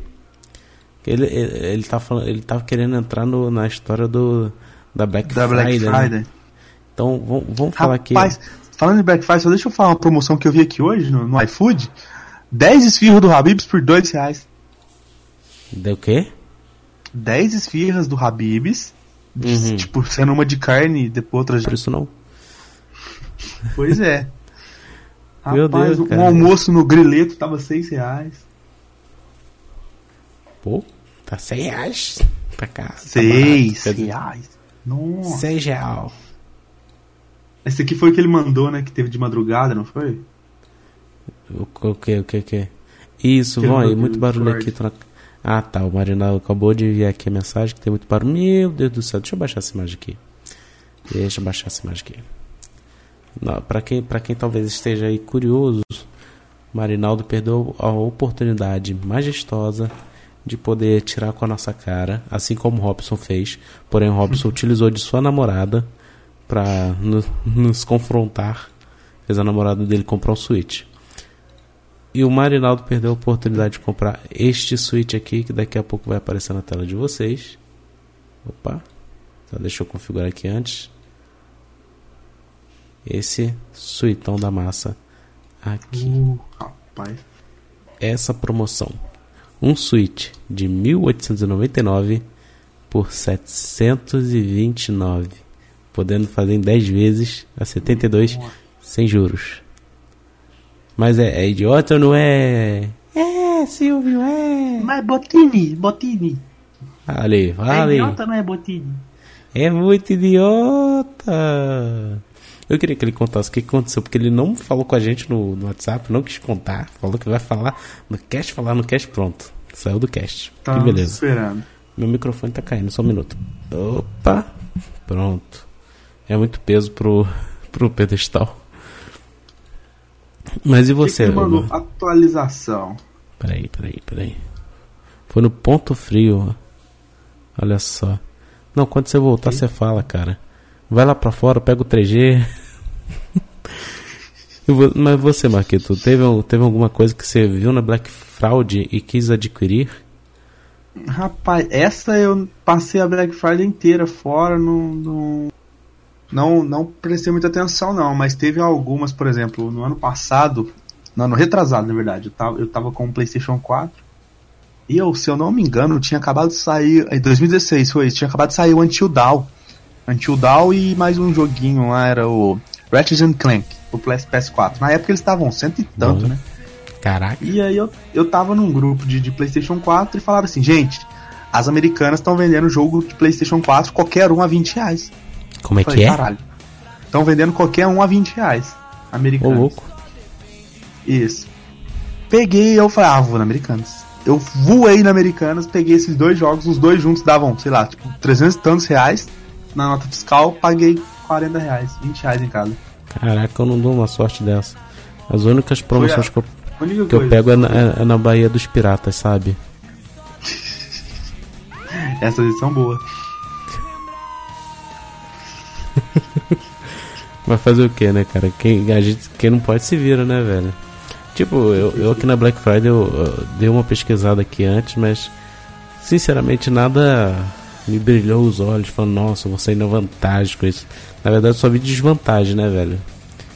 Ele, ele, ele, tá falando, ele tava querendo entrar no, na história do da Black Da Friday. Black né? Friday. Então vamos, vamos falar aqui. Rapaz, falando em Black Friday, só deixa eu falar uma promoção que eu vi aqui hoje no, no iFood. 10 esfirros do Habib's por 2 reais. Deu o quê? 10 esfirras do Habib's. Uhum. Tipo, sendo uma de carne e depois outra de... Por isso não. Pois é. [laughs] Meu Rapaz, Deus, um cara. almoço no grileto tava 6 reais. Pô, tá 100 reais pra cá. Tá 6 barato. reais. Nossa. 6 real. Esse aqui foi o que ele mandou, né? Que teve de madrugada, não foi? O que, o que, o que? Isso, no- muito barulho aqui. Tá... Ah, tá, o Marinaldo acabou de enviar aqui a mensagem que tem muito barulho. Meu Deus do céu, deixa eu baixar essa imagem aqui. Deixa eu baixar essa imagem aqui. Pra, quem, pra quem talvez esteja aí curioso, Marinaldo perdeu a oportunidade majestosa de poder tirar com a nossa cara, assim como o Robson fez. Porém, o Robson [laughs] utilizou de sua namorada pra no- nos confrontar. Fez a namorada dele comprar um Switch. E o Marinaldo perdeu a oportunidade de comprar este Switch aqui, que daqui a pouco vai aparecer na tela de vocês. Opa, só deixa eu configurar aqui antes. esse suitão da massa aqui. Uh, rapaz. Essa promoção. Um suíte de 1899 por 729, podendo fazer em 10 vezes a 72 sem juros. Mas é, é idiota ou não é? É, Silvio, é. Mas Botini, Botini. Vale, vale. não é Botini? É muito idiota. Eu queria que ele contasse o que aconteceu, porque ele não falou com a gente no, no WhatsApp, não quis contar. Falou que vai falar no cast, falar no cast, pronto. Saiu do cast. Tá que beleza. esperando. Meu microfone tá caindo, só um minuto. Opa! Pronto. É muito peso pro, pro pedestal. Mas e você, mandou Hugo? atualização. Peraí, peraí, peraí. Foi no ponto frio, ó. Olha só. Não, quando você voltar, você fala, cara. Vai lá pra fora, pega o 3G. E vo- Mas você, Marquito, teve, teve alguma coisa que você viu na Black Fraud e quis adquirir? Rapaz, essa eu passei a Black Friday inteira fora, não, não, não, não prestei muita atenção não, mas teve algumas, por exemplo, no ano passado, no ano retrasado, na verdade, eu tava, eu tava com o PlayStation 4 e eu, se eu não me engano, tinha acabado de sair, em 2016 foi isso, tinha acabado de sair o Until Dawn, Until Dawn e mais um joguinho lá, era o Ratchet and Clank, o PS- PS4. Na época eles estavam cento e tanto, Bom. né? Caraca. E aí eu, eu tava num grupo de, de PlayStation 4 e falaram assim, gente, as americanas estão vendendo jogo de PlayStation 4 qualquer um a 20 reais. Como é Falei, que é? caralho. Estão vendendo qualquer um a 20 reais. Ô, Americanos. louco. Isso. Peguei eu falei, ah, vou na Americanas. Eu voei na Americanas, peguei esses dois jogos, os dois juntos davam, sei lá, tipo, 300 e tantos reais. Na nota fiscal, paguei 40 reais, 20 reais em casa. Caraca, eu não dou uma sorte dessa. As únicas promoções que eu, que eu pego é na, é- é na Bahia dos Piratas, sabe? [laughs] Essas são boas. [laughs] Vai fazer o que, né, cara? Quem, a gente, quem não pode se vira, né, velho? Tipo, eu, eu aqui na Black Friday eu, eu dei uma pesquisada aqui antes, mas sinceramente nada me brilhou os olhos, falando, nossa, vou sair na vantagem com isso. Na verdade, só vi desvantagem, né, velho?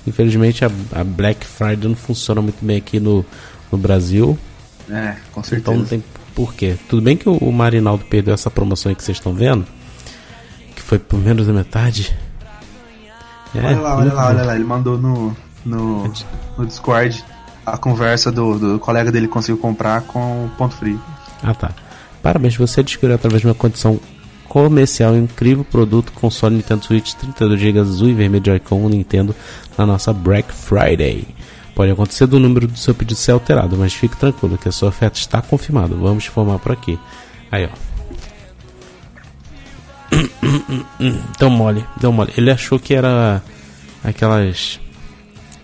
Infelizmente a, a Black Friday não funciona muito bem aqui no, no Brasil, É, com então certeza. não tem porquê. Tudo bem que o, o Marinaldo perdeu essa promoção aí que vocês estão vendo, que foi por menos da metade. É, Olha lá, olha lá, olha lá. Ele mandou no, no, no Discord a conversa do, do colega dele que conseguiu comprar com o ponto frio. Ah tá. Parabéns, você adquiriu através de uma condição comercial um incrível produto console Nintendo Switch 32 GB azul e vermelho Joy-Con Nintendo na nossa Black Friday. Pode acontecer do número do seu pedido ser alterado, mas fique tranquilo que a sua oferta está confirmada. Vamos te informar por aqui. Aí, ó. Deu mole, deu mole. Ele achou que era aquelas.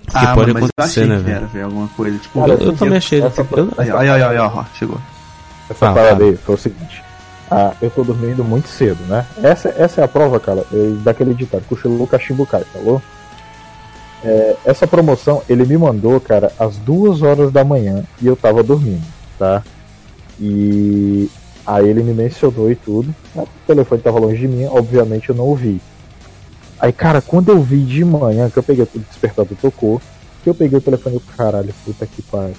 Que pode Ah, mas eu acontecer, achei né, que velho? era, velho, alguma coisa. Tipo, Cara, Eu, eu também achei. essa- eu- Aí, aí, aí, aí, ó, ó, chegou. Essa Fala, parada aí foi o seguinte. Ah, eu tô dormindo muito cedo, né? Essa, essa é a prova, cara, daquele ditado, cochilou, cachimbo cai, falou? É, essa promoção, ele me mandou, cara, às duas horas da manhã e eu tava dormindo, tá? E aí ele me mencionou e tudo. O telefone tava longe de mim, obviamente eu não ouvi. Aí, cara, quando eu vi de manhã, que eu peguei o despertador tocou, que eu peguei o telefone e caralho, puta que pariu.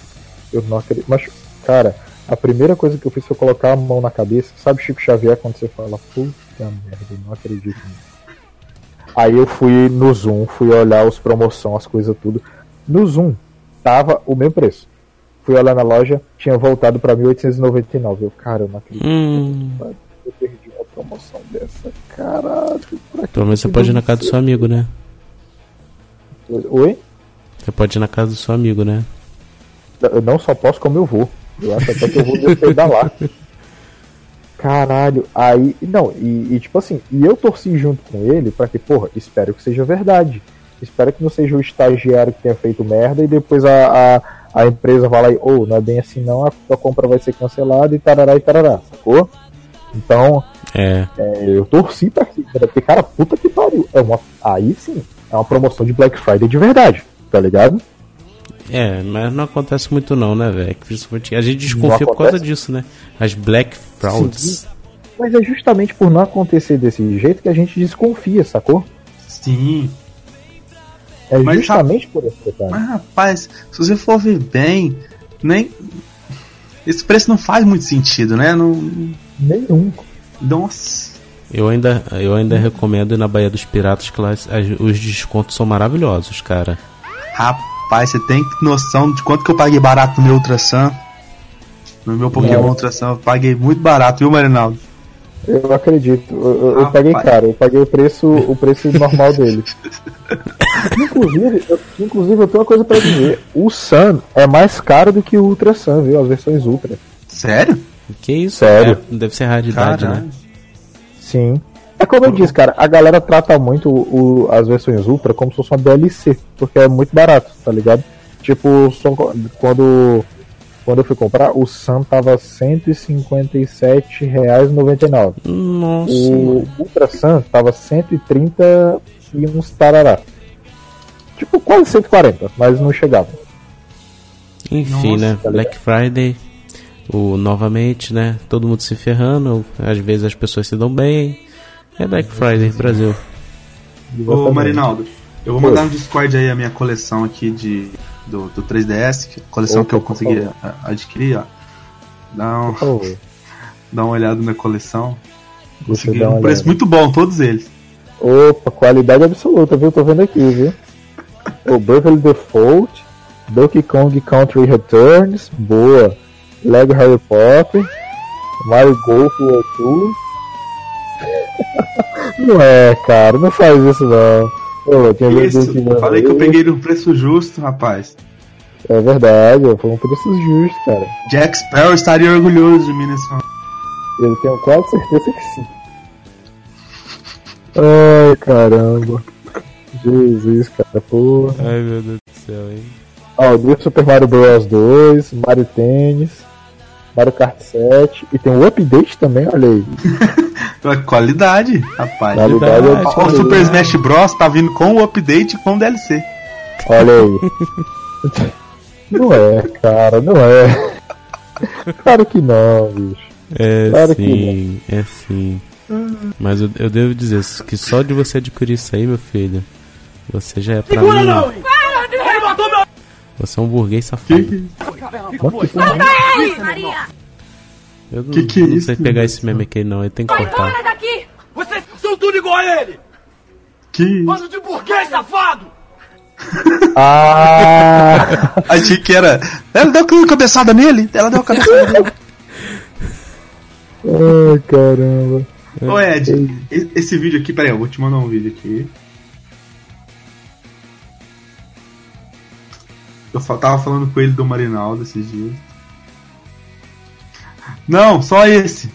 Eu não acredito. Mas, cara, a primeira coisa que eu fiz foi colocar a mão na cabeça. Sabe Chico Xavier quando você fala, puta merda, eu não acredito nisso. Aí eu fui no Zoom, fui olhar os promoção, as coisas tudo. No Zoom, tava o mesmo preço. Fui olhar na loja, tinha voltado pra 1899. Eu, cara, eu não acredito. Hum, Eu perdi uma promoção dessa. Caralho, pra pelo menos você pode ir na casa do seu amigo, né? Oi? Você pode ir na casa do seu amigo, né? Eu não só posso como eu vou. Eu acho até que eu vou descer da lá. Caralho, aí. Não, e, e tipo assim, e eu torci junto com ele pra que, porra, espero que seja verdade. Espero que não seja o estagiário que tenha feito merda e depois a, a, a empresa vai lá e, ô, não é bem assim não, a tua compra vai ser cancelada e tarará e tarará, sacou? Então, É. é, eu torci pra cima, porque, cara, puta que pariu. É uma, aí sim, é uma promoção de Black Friday de verdade, tá ligado? É, mas não acontece muito não, né, velho? A gente desconfia por causa disso, né? As Black Frauds. Mas é justamente por não acontecer desse jeito que a gente desconfia, sacou? Sim. É Mas justamente por esse detalhe. Mas rapaz, se você for ver bem, nem. Esse preço não faz muito sentido, né? Não. Nenhum. Nossa. Eu ainda, eu ainda recomendo ir na Baía dos Piratas, que lá as- os descontos são maravilhosos, cara. Rapaz, você tem noção de quanto que eu paguei barato no meu Ultrasan? No meu Pokémon Não. Ultrasan, eu paguei muito barato, viu, Marinaldo? Eu acredito. Eu, eu- Rapaz. paguei caro, eu paguei o preço, o preço [laughs] normal dele. Inclusive, eu, inclusive, eu tenho uma coisa pra dizer. O Sun é mais caro do que o Ultra Sun, viu? As versões Ultra. Sério? Que isso? Sério? É, deve ser raridade, Caralho. né? Sim. É como eu disse, cara, a galera trata muito o- as versões Ultra como se fosse uma DLC, porque é muito barato, tá ligado? Tipo, só co- quando, quando eu fui comprar, o Sun tava R$ 157,99. Nossa. O Ultra Sun tava 130 e uns tarará. Tipo, quase 140, mas não chegava. Enfim, Nossa, né? tá Black Friday, o novamente, né? Todo mundo se ferrando, às vezes as pessoas se dão bem. É Black Friday, Brasil. Ô. Marinaldo, eu vou mandar no Discord aí a minha coleção aqui de, do, do 3DS, que- coleção Opa, que eu consegui adquirir, ó. Dá, um- [laughs] dá uma olhada na coleção. Consegui um preço olhada. muito bom, todos eles. Opa, qualidade absoluta, viu? Tô vendo aqui, viu? O Bravely Default, Donkey Kong Country Returns, boa. Lego Harry Potter, Mario Golf World Tour. [laughs] não é, cara, não faz isso não. Tinha Isso, falei que eu peguei num preço justo, rapaz. É verdade, foi um preço justo, cara. Jack Sparrow estaria orgulhoso de mim nesse momento. Eu tenho quase certeza que sim. Ai, caramba. Jesus, cara, porra. Ai meu Deus do céu, hein? Ó, do Super Mario Bros 2, Mario Tênis, Mario Kart 7 e tem um update também, olha aí. [laughs] Então, Qualidade, rapaz. Qualidade. Ó, O Super Smash Bros tá vindo com o update e com o DLC. Olha aí. [laughs] Não é, cara, não é. Claro que não, bicho. É Claro que sim, é sim. Mas eu, eu devo dizer que só de você adquirir isso aí, meu filho, você já é pra mim. Você é um burguês safado. Mano, que porra, Eu não, Que que é não isso, sei pegar esse meme aqui não, ele tem que cortar. daqui! Vocês são tudo igual a ele! Que Bando de burguês safado! [laughs] Ah! [laughs] achei que era. Ela deu uma cabeçada nele. Ela deu uma cabeçada nele. [laughs] Ai, caramba. Ô Ed, esse vídeo aqui, peraí, eu vou te mandar um vídeo aqui. Eu tava falando com ele do Marinaldo esses dias. Não, só esse.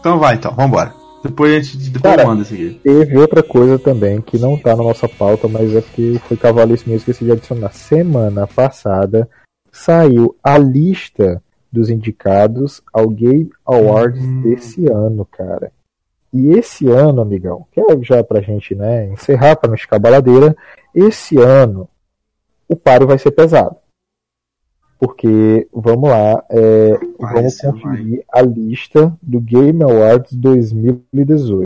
Então vai então, vambora. Depois a gente depois Cara, eu mando esse aqui. Teve outra coisa também que não tá na nossa pauta, mas é porque foi cavalice mesmo que esqueci de adicionar. Semana passada saiu a lista dos indicados ao Game Awards Hum. desse ano, cara. E esse ano, amigão, que é já pra gente, né, encerrar pra não ficar baladeira, esse ano o páreo vai ser pesado. Porque, vamos lá, é, vamos conferir a lista do Game Awards 2018.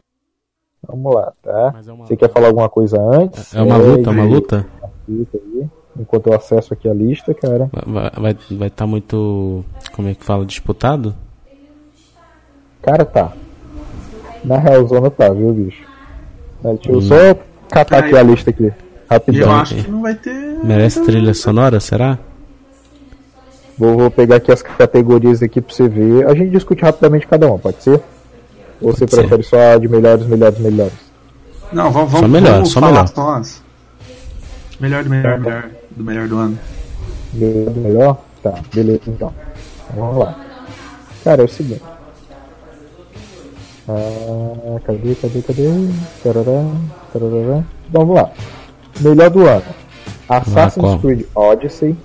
Vamos lá, tá? É Você quer falar alguma coisa antes? é uma luta, é uma luta? Enquanto eu acesso aqui a lista, cara. Vai estar vai, vai tá muito, como é que fala, disputado? Cara, tá. Na realzona tá, viu, bicho? Mas Deixa eu Hum. só catar aqui a lista aqui. E eu Rapidão. acho que não vai ter. Merece trilha sonora, será? Vou, vou pegar aqui as categorias aqui pra você ver. A gente discute rapidamente cada uma, pode ser? Ou você Pode ser. prefere só de melhores, melhores, melhores? Não, vamos, vamos, Só melhor, vamos só falar melhor. só as- Melhor do melhor, melhor do melhor do ano. Melhor do melhor? Tá, beleza então. Então Vamos lá. Cara, é o seguinte. Ah, cadê, cadê, cadê? Tarará, tarará. Vamos lá. Melhor do ano. Assassin's qual? Creed Odyssey.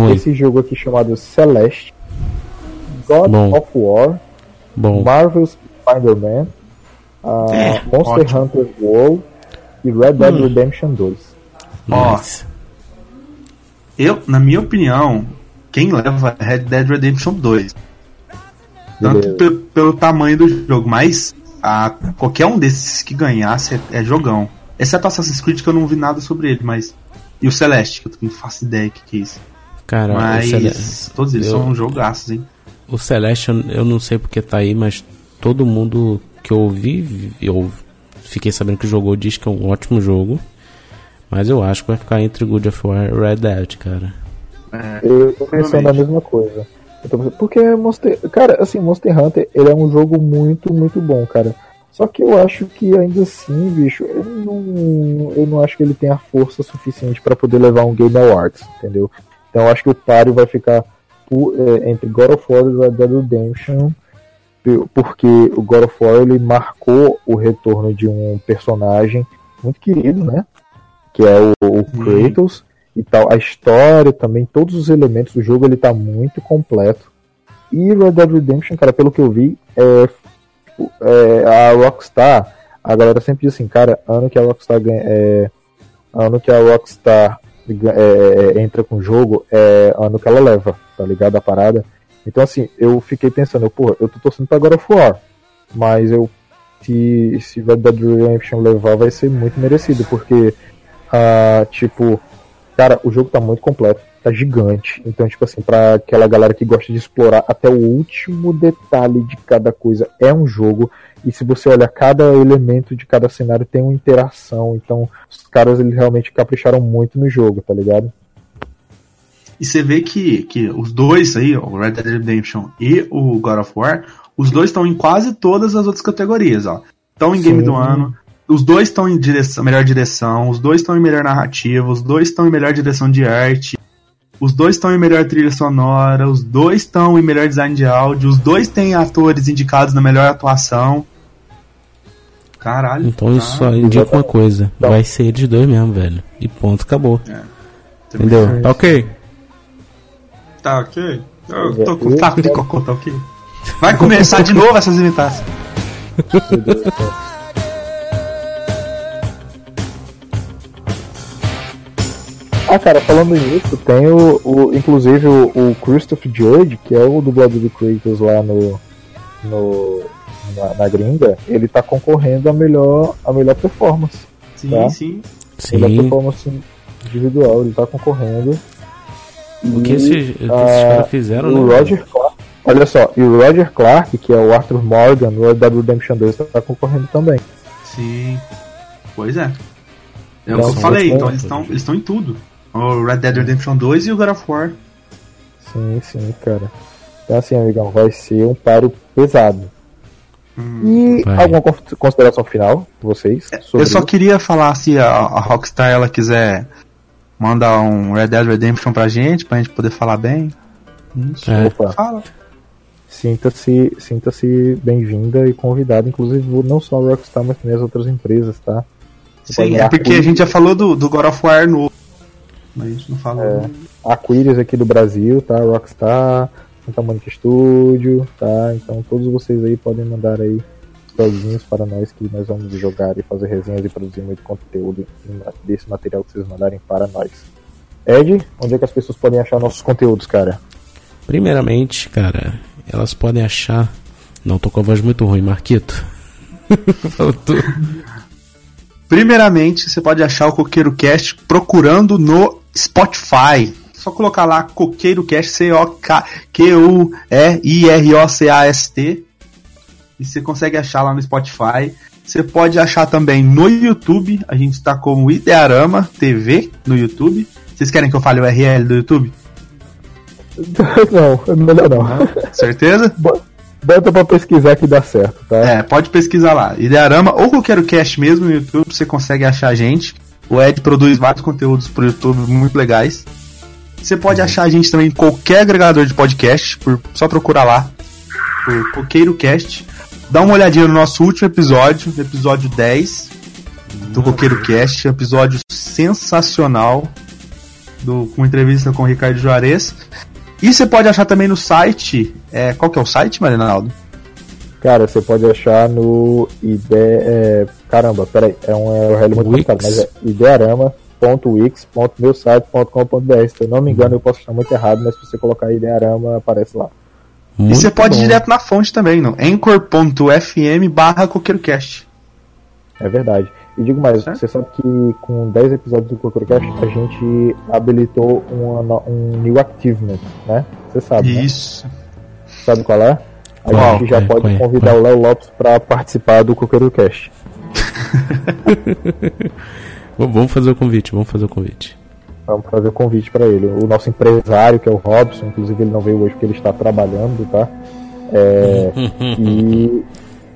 Ruim. Esse jogo aqui chamado Celeste. God Bom. of War. Bom, Marvel's Spider-Man. ah, É, Monster ótimo. Hunter World. E Red Dead Redemption 2. Ó, nice. Eu, na minha opinião, quem leva é Red Dead Redemption 2. Tanto Beleza. pelo tamanho do jogo, mas a, qualquer um desses que ganhasse é, é jogão. Exceto Assassin's Creed que eu não vi nada sobre ele, mas. E o Celeste, que eu não faço ideia do que, que é isso. Cara, mas todos eles eu- são jogaços, hein? o Celeste eu- não sei porque tá aí, mas todo mundo que eu ouvi, eu fiquei sabendo que jogou, diz que é um ótimo jogo. Mas eu acho que vai ficar entre God of War e Red Dead, cara. É, Eu tô pensando a mesma coisa. Eu tô pensando- porque Monster. Cara, assim, Monster Hunter ele é um jogo muito, muito bom, cara. Só que eu acho que ainda assim, bicho, eu não, eu não acho que ele tenha força suficiente pra poder levar um Game Awards, entendeu? Então acho que o páreo vai ficar por- é, entre God of War e Red Dead Redemption, porque o God of War ele marcou o retorno de um personagem muito querido, né? Que é o, o Kratos e tal. A história também, todos os elementos do jogo, ele tá muito completo. E Red Dead Redemption, cara, pelo que eu vi, é, é, a Rockstar, a galera sempre diz assim, cara, ano que a Rockstar ganha, é, ano que a Rockstar é, é, entra com o jogo, é ano que ela leva, tá ligado? A parada. Então, assim, eu fiquei pensando, eu, porra, eu tô torcendo pra God of mas eu, se, se Red Dead Redemption levar, vai ser muito merecido, porque, ah, tipo, Cara, o jogo tá muito completo, tá gigante. Então, tipo assim, pra aquela galera que gosta de explorar até o último detalhe de cada coisa, é um jogo. E se você olha cada elemento de cada cenário, tem uma interação. Então, os caras eles realmente capricharam muito no jogo, tá ligado? E você vê que, que os dois aí, o Red Dead Redemption e o God of War, os dois estão em quase todas as outras categorias, ó. Estão em Game Sim. do Ano, os dois estão em direção, melhor direção, os dois estão em melhor narrativa, os dois estão em melhor direção de arte, os dois estão em melhor trilha sonora, os dois estão em melhor design de áudio, os dois têm atores indicados na melhor atuação. Caralho. Então isso só indica uma coisa. Vai ser eles dois mesmo, velho. E ponto, acabou. Também. Entendeu? Tá ok. Tá ok. Eu é, tô com taco de cocô, tá ok? Vai começar de novo essas imitações. [laughs] Ah, cara, falando nisso, tem o, o inclusive o, o Christopher Judge, que é o dublador do Kratos lá no, no na, na gringa, ele tá concorrendo a melhor a melhor performance. Sim, Tá. sim. Melhor Sim. performance individual, ele tá concorrendo. O que E, esses, o que esses ah, caras fizeram, o né? Roger Clark, olha só, e o Roger Clark, que é o Arthur Morgan no Red Dead Redemption 2, tá concorrendo também. Sim. Pois é. É o Então, que eu falei, você- então eles estão eles estão em tudo. O Red Dead Redemption 2 e o God of War. Sim, sim, cara. Então assim, amigão, vai ser um paro pesado. E Vai. alguma con- consideração final de vocês? Sobre Eu só queria falar se a, a Rockstar ela quiser mandar um Red Dead Redemption pra gente, pra gente poder falar bem. É. Opa, Fala. sinta-se sinta-se bem-vinda e convidada, inclusive não só a Rockstar, mas também as outras empresas, tá? Você Sim, é porque a gente já falou do, do God of War novo. Mas a gente não falou. Aquiles aqui do Brasil, tá? Rockstar, Santa Monica Studio, tá? Então todos vocês aí podem mandar aí sozinhos para nós que nós vamos jogar e fazer resenhas e produzir muito conteúdo desse material que vocês mandarem para nós. Ed, onde é que as pessoas podem achar nossos conteúdos, cara? Primeiramente, cara, elas podem achar. Não, tô com a voz muito ruim, Marquito. [laughs] Faltou. Primeiramente, você pode achar o Coqueiro Cast procurando no Spotify. Só colocar lá Coqueiro Cast, C-O-Q-U-E-I-R-O-C-A-S-T. E você consegue achar lá no Spotify. Você pode achar também no YouTube. A gente está como Idearama TV no YouTube. Vocês querem que eu fale o URL do YouTube? [laughs] não, melhor não. Certeza? [laughs] Bo- Bota pra pesquisar que dá certo, tá? É, pode pesquisar lá. Idearama ou Coqueiro Cast mesmo no YouTube, você consegue achar a gente. O Ed produz vários conteúdos pro YouTube muito legais. Você pode achar a gente também em qualquer agregador de podcast, por, só procurar lá, por Coqueiro Cast. Dá uma olhadinha no nosso último episódio, episódio 10 do Coqueiro Cast, episódio sensacional, do, com entrevista com o Ricardo Juarez. E você pode achar também no site. É, qual que é o site, Marinaldo? Cara, você pode achar no ide... É... Caramba, peraí, é um URL muito Wix. complicado, mas é idearama.wix.meuSite.com.br. Se eu não me engano, eu posso estar muito errado, mas se você colocar Idearama, aparece lá. E Muito você pode ir direto na fonte também, no anchor.fm barra coqueirocast. É verdade. E digo mais, você sabe que com 10 episódios do CocoCast a gente habilitou uma, um new achievement, né? Você sabe, né? Isso. Sabe qual é? A Qual? gente já é? pode é? convidar o Léo Lopes pra participar do CocoCast. [laughs] Vamos fazer o convite, vamos fazer o convite. Vamos fazer o convite pra ele. O nosso empresário, que é o Robson, inclusive ele não veio hoje porque ele está trabalhando, tá? É, [laughs] e.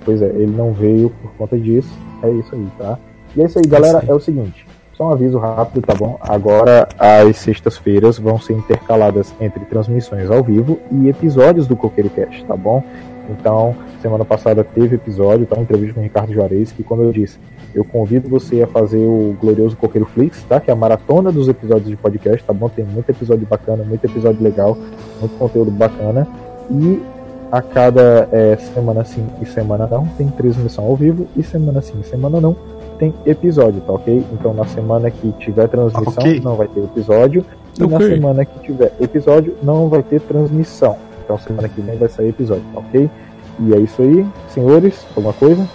Pois é, ele não veio por conta disso. É isso aí, tá? E é isso aí, galera. Aí. É o seguinte. Só um aviso rápido, tá bom? Agora as sextas-feiras vão ser intercaladas entre transmissões ao vivo e episódios do Coqueiro Cast, tá bom? Então, semana passada teve episódio, tá? Uma entrevista com o Ricardo Juarez, que como eu disse, eu convido você a fazer o glorioso Coqueiro Flix, tá? Que é a maratona dos episódios de podcast, tá bom? Tem muito episódio bacana, muito episódio legal, muito conteúdo bacana. E a cada é, semana sim e semana não tem transmissão ao vivo e semana sim e semana não tem episódio, tá ok? Então na semana que tiver transmissão Ok. não vai ter episódio e na Ok. semana que tiver episódio não vai ter transmissão. Então semana que vem vai sair episódio, tá ok? E é isso aí, senhores, alguma coisa?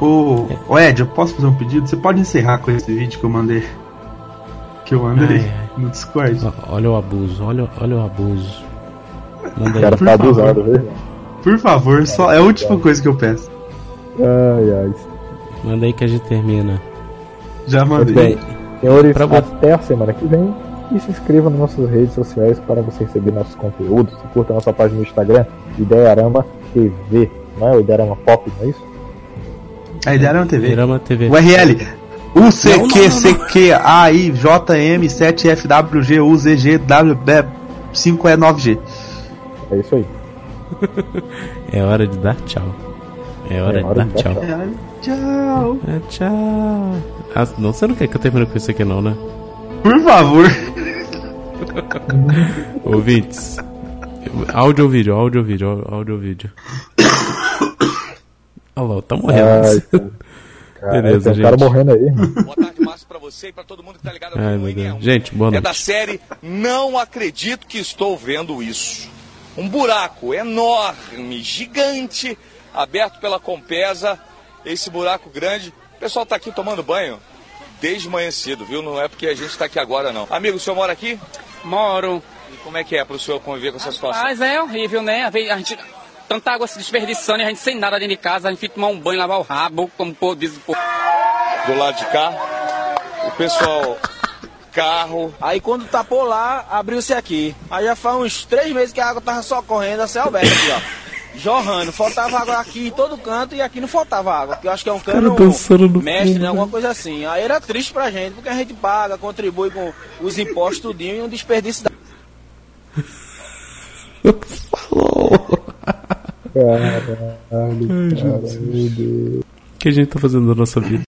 Ô, ô Ed, eu posso fazer um pedido? Você pode encerrar com esse vídeo que eu mandei. Que eu mandei Ai, ai. no Discord. Olha o abuso, olha, olha o abuso. Manda O aí. cara por tá favor. abusado, viu? Por favor, só é a última coisa que eu peço. Ai, ai. Manda aí que a gente termina. Já mandei. bem. Senhores, Pra até a semana que vem. E se inscreva nas nossas redes sociais para você receber nossos conteúdos. E curta nossa página no Instagram, Idearama TV. Não é o Idearama Pop, não é isso? A ideia era uma TV. Virama TV. URL. UCQCQAI JM7FWGUZGWB5E9G. É isso aí. [laughs] É hora de dar tchau. É hora, É hora de dar de dar tchau. tchau. Tchau. É, tchau. Ah, não, você não quer que eu termine com isso aqui não, né? Por favor. [laughs] Ouvintes. Áudio ou vídeo, áudio ou vídeo, áudio ou vídeo. Olha lá, tá morrendo. Ai, cara. [laughs] Cara, Beleza, tem um cara gente. morrendo aí, irmão. Boa tarde, Márcio, pra você e pra todo mundo que tá ligado aqui Ai, no meu Deus. NE1. Gente, boa É noite. da série Não Acredito Que Estou Vendo Isso. Um buraco enorme, gigante, aberto pela Compesa. Esse buraco grande. O pessoal tá aqui tomando banho desde manhã cedo, viu? Não é porque a gente tá aqui agora, não. Amigo, o senhor mora aqui? Moro. E como é que é pro senhor conviver com essa situação? Mas é horrível, né? A gente. Tanta água se desperdiçando e a gente sem nada dentro de casa, a gente fica tomar um banho, lavar o rabo, como o povo diz o povo. Do lado de cá, o pessoal, carro, Aí quando tapou lá, abriu-se aqui. Aí já faz uns três meses que a água tava só correndo a céu aberto aqui, ó. Jorrando, faltava água aqui em todo canto e aqui não faltava água, porque eu acho que é um cano mestre, fundo, né, alguma coisa assim. Aí era triste pra gente, porque a gente paga, contribui com os impostos tudinho e um desperdício da... Caralho, cara, meu Deus. O que a gente tá fazendo da nossa vida?